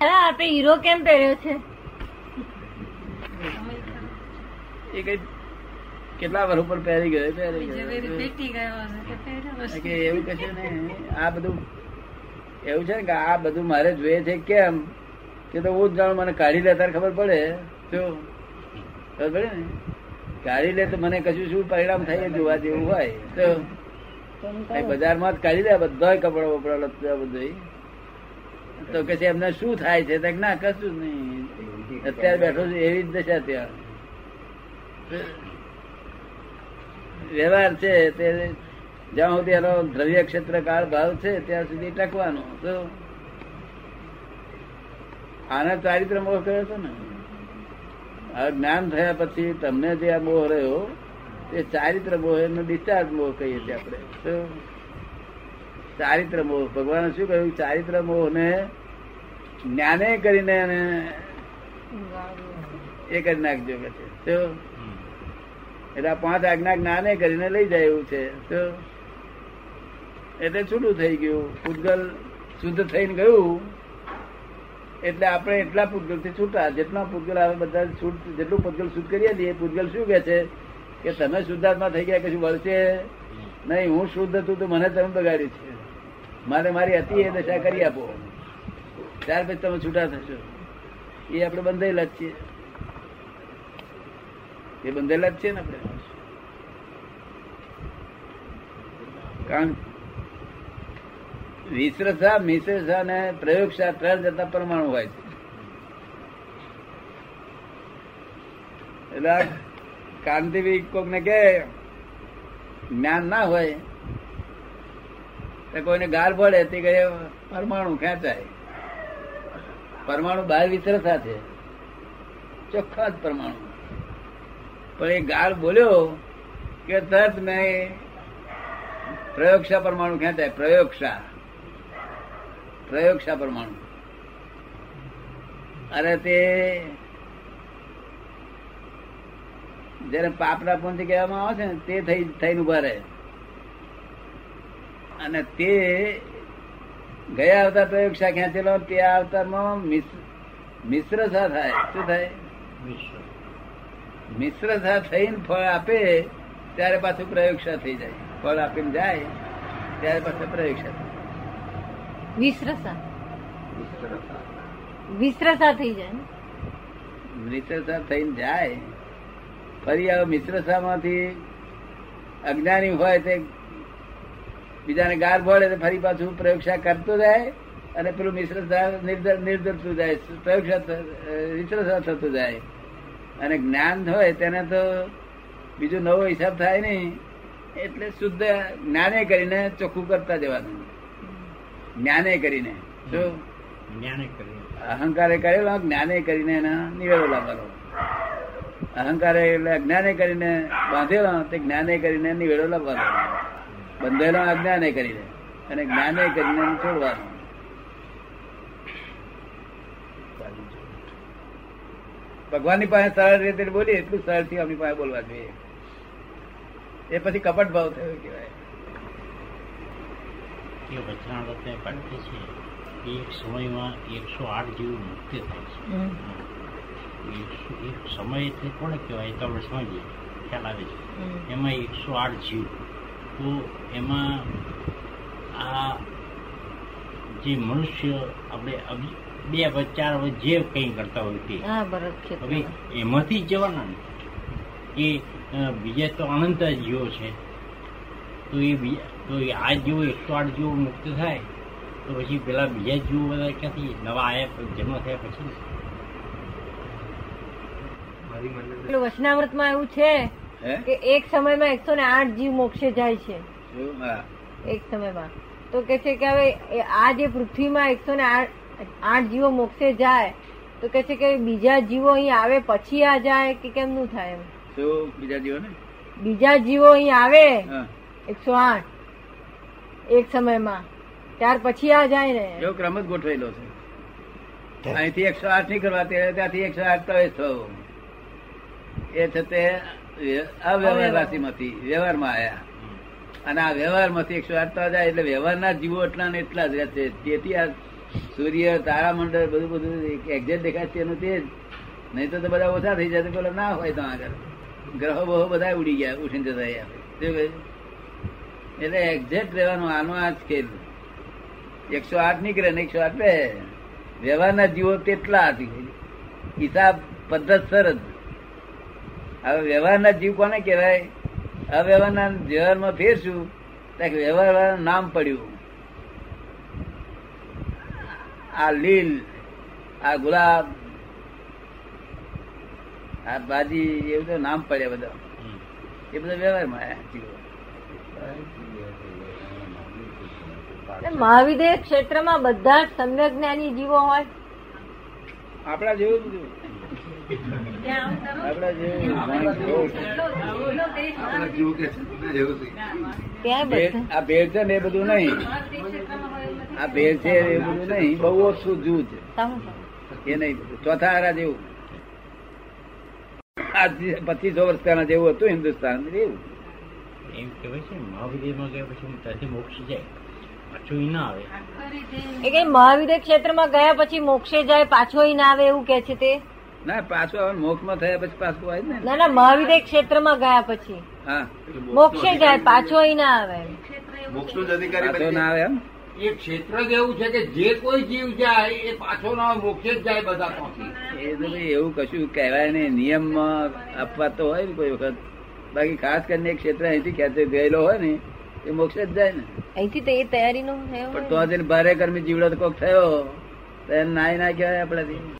દાદા આપે હીરો કેમ પહેર્યો છે? એ કઈ કેટલા વર્ષ ઉપર પહેરી ગયો પહેરી ગયો. કે એવું કશું નહીં આ બધું એવું છે ને કે આ બધું મારે જોઈએ છે કેમ? કે તો હું જ જાણું મને કાઢી લે ત્યારે ખબર પડે. જો ખબર પડે ને? કાઢી લે તો મને કશું શું પરિણામ થાય જોવા જેવું હોય. તો બજારમાં જ કાઢી લે બધા કપડા બપડા લત્તા બધું તો કે એમને શું થાય છે ના કશું નહીં. અત્યારે બેઠો છું એવી જ દશા ત્યાં. વ્યવહાર છે, તે જ્યાં સુધી એનો દ્રવ્ય ક્ષેત્ર કાળ ભાવ છે, ત્યાં સુધી ટકવાનો. તો આના ચારિત્ર મોહ કર્યો હતો ને? હવે જ્ઞાન થયા પછી તમને જે આ મોહ રહ્યો, તે ચારિત્ર મોહ એનો ડિસ્ચાર્જ મોહ કહીએ છીએ આપણે. તો ચારિત્ર મોહ. ભગવાને શું કહ્યું? ચારિત્ર મોહ ને જ્ઞાને કરીને એને એ કરી નાખજો કે છે એટલે પાંચ આજ્ઞા જ્ઞાને કરીને લઈ જાય એવું છે. તો એટલે છૂટું થઈ ગયું. પૂતગલ શુદ્ધ થઈને ગયું. એટલે આપણે એટલા પૂતગલથી છૂટા. જેટલા પૂતગલ આવે બધા છૂટ, જેટલું પૂતગલ શુદ્ધ કરીએ છીએ પૂતગલ શું કે છે? કે તમે શુદ્ધાત્મા થઈ ગયા, કશું વળશે નહીં. હું શુદ્ધ હતું તો મને તમે બગાડ્યું છે. મારે મારી હતી એ દશા કરી આપો. ત્યાર પછી તમે છૂટા થશો. એ આપણે બંધેલા જ છીએ. એ બંધેલા જ છે ને આપણે? કારણ વિશ્રસા મિશ્રસા અને પ્રયોગશા ત્રણ જતા પરમાણુ હોય છે. એટલે કાંતિવી કોક ને કે જ્ઞાન ના હોય તો કોઈને ગાર પડે તે કહે, પરમાણુ ખેંચાય. પરમાણુ બહાર વિશ્રસા છે ચોખ્ખા જ પરમાણુ. પણ એ ગાર બોલ્યો કે તરત મેં પ્રયોગશા પરમાણુ ખેંચાય. પ્રયોગશા. પ્રયોગશા પરમાણુ. અરે તે જયારે પાપના પંથી કહેવામાં આવે છે ને, તે થઈ, થઈને ઊભા રહે. અને તે ગયા અવતાર પ્રયોગશા ખેંચેલો તે અવતારમાં મિશ્ર સા થાય. શું થાય? મિશ્ર. સા થઈને ફળ આપે ત્યારે પાછું પ્રયોગશા થઈ જાય. ફળ આપીને જાય ત્યારે પાછું પ્રયોગશા થાય વિશ્રસા વિશ્રસા થઈ જાય મિશ્રસા થઈને જાય. ફરી હવે મિશ્રસામાંથી અજ્ઞાની હોય તે બીજાને ગાર ભળે તો ફરી પાછું પ્રયોગશા કરતો જાય અને પેલું મિશ્ર નિર્દરતું જાય. પ્રયોગશા મિશ્રસા થતું જાય. અને જ્ઞાન હોય તેને તો બીજો નવો હિસાબ થાય નહીં. એટલે શુદ્ધ જ્ઞાને કરીને ચોખ્ખું કરતા જવાનું. જ્ઞાને કરીને. શું? જ્ઞાને કરીને. અહંકારે કરેલો જ્ઞાને કરીને એના નિવેડો લાવવાનો. અહંકારે એટલે અજ્ઞાને કરીને બાંધેલો તે જ્ઞાને કરીને નિવેડો લાવવાનો. બંધેલો અજ્ઞાને કરીને અને જ્ઞાને કરીને છોડવાનું. ભગવાનની પાસે સરળ રીતે બોલીએ એટલું સરળથી આપણી પાસે બોલવા જોઈએ. એ પછી કપટ ભાવ થયો કહેવાય. કે છે એક સમયમાં એકસો આઠ જેવું મુક્તિ થાય છે. એક સમય એટલે કોને કહેવાય તો આપણે સમજીએ ખ્યાલ આવે છે. એમાં એકસો આઠ જીવ. તો એમાં આ જે મનુષ્ય આપણે બે વચ્ચે ચાર વચ્ચે જે કંઈ કરતા હોય તે. હવે એમાંથી જ જવાના એ કે બીજા તો અનંત જીવો છે. તો એ બીજા તો એ આ જીવો એકસો આઠ જીવો મુક્ત થાય તો પછી પેલા બીજા જીવો બધા ક્યાંથી? નવા આયા પછી જન્મ થયા પછી? વચનામૃતમાં એવું છે કે એક સમયમાં એકસો ને આઠ જીવ મોક્ષે જાય છે. એક સમયમાં. તો કે છે કે હવે આ જે પૃથ્વીમાં એકસો ને આઠ આઠ જીવો મોક્ષે જાય તો કે છે કે બીજા જીવો અહીં આવે પછી આ જાય કે કેમનું થાય એમ? શું? બીજા જીવો ને? બીજા જીવો અહીં આવે એકસો આઠ એક સમયમાં. ત્યાર પછી આ જાય ને. જો ક્રમ જ ગોઠવેલો છે. અહીંથી એકસો આઠ નહીં કરવા ત્યારે ત્યાંથી એકસો આઠ પ્રવેશ થયો એ છે તે માંથી રાશિમાંથી વ્યવહારમાં આવ્યા અને આ વ્યવહારમાંથી એકસો આઠ જાય એટલે વ્યવહારના જીવો એટલા ને એટલા જ રહે છે. તેથી આ સૂર્ય, તારામંડળ બધું બધું એક્ઝેક્ટ દેખાય છે એનું તે જ. નહીં તો બધા ઓછા થઈ જાય પેલા ના હોય તો આગળ. ગ્રહો બહુ બધા ઉડી ગયા, ઉઠીને જતા રહ્યા. એટલે એક્ઝેક્ટ રહેવાનું આનો આ જ ખેલ એકસો આઠ નીકળે ને એકસો આઠ બે વ્યવહારના જીવો તેટલા હતી? હિસાબ પદ્ધતસર જ. હવે વ્યવહારના જીવ કોને કહેવાય? અવ્યવહારના વ્યવહારમાં ફેરશું તો કે વ્યવહાર નામ પડ્યું. આ લીલ આ ગુલાબ આ ભાજી એવું બધું નામ પડ્યા બધા. એ બધા વ્યવહારમાં આયા જીવો. ક્ષેત્રમાં બધા જ સમ્યક જ્ઞાની જીવો હોય. આપણા જેવું આ ભેળ છે ને એ બધું નહીં. આ ભેળ છે એ બધું નહીં. બહુ ઓછું જૂજ તમે એ નહીં. ચોથા હારા જેવું. આ પચીસો વર્ષ પહેલા જેવું હતું હિન્દુસ્તાન એવું. એમ કહેવાય છે ને, ગયા પછી ત્યાંથી મોક્ષ જાય. પાછું ઈ ના આવે. એ કઈ મહાવિદ્ય ક્ષેત્રમાં ગયા પછી મોક્ષે જાય પાછો ના આવે એવું કે છે તે? ના પાછું મોક્ષમાં થયા પછી પાછું આવે ને. ના ના મહાવિદ્ય ક્ષેત્રમાં ગયા પછી. હા. મોક્ષે જાય પાછો ઈ ના આવે. મોક્ષ નો અધિકારી પાછો ના આવે એમ? એ ક્ષેત્ર જ એવું છે કે જે કોઈ જીવ જાય એ પાછો ના મોક્ષે જ જાય બધા ભાઈ એવું કશું કહેવાય નહીં. નિયમમાં અપવાદ તો હોય ને કોઈ વખત. બાકી ખાસ કરીને ક્ષેત્ર અહીંથી ખેંચે ગયેલો હોય ને એ મોક્ષ જ જાય ને. અહીંથી તો એ તૈયારી નો પણ તો જઈને ભારે કર્મી જીવડો તો કોક થયો. તો એને નાય ના કહેવાય આપણાથી.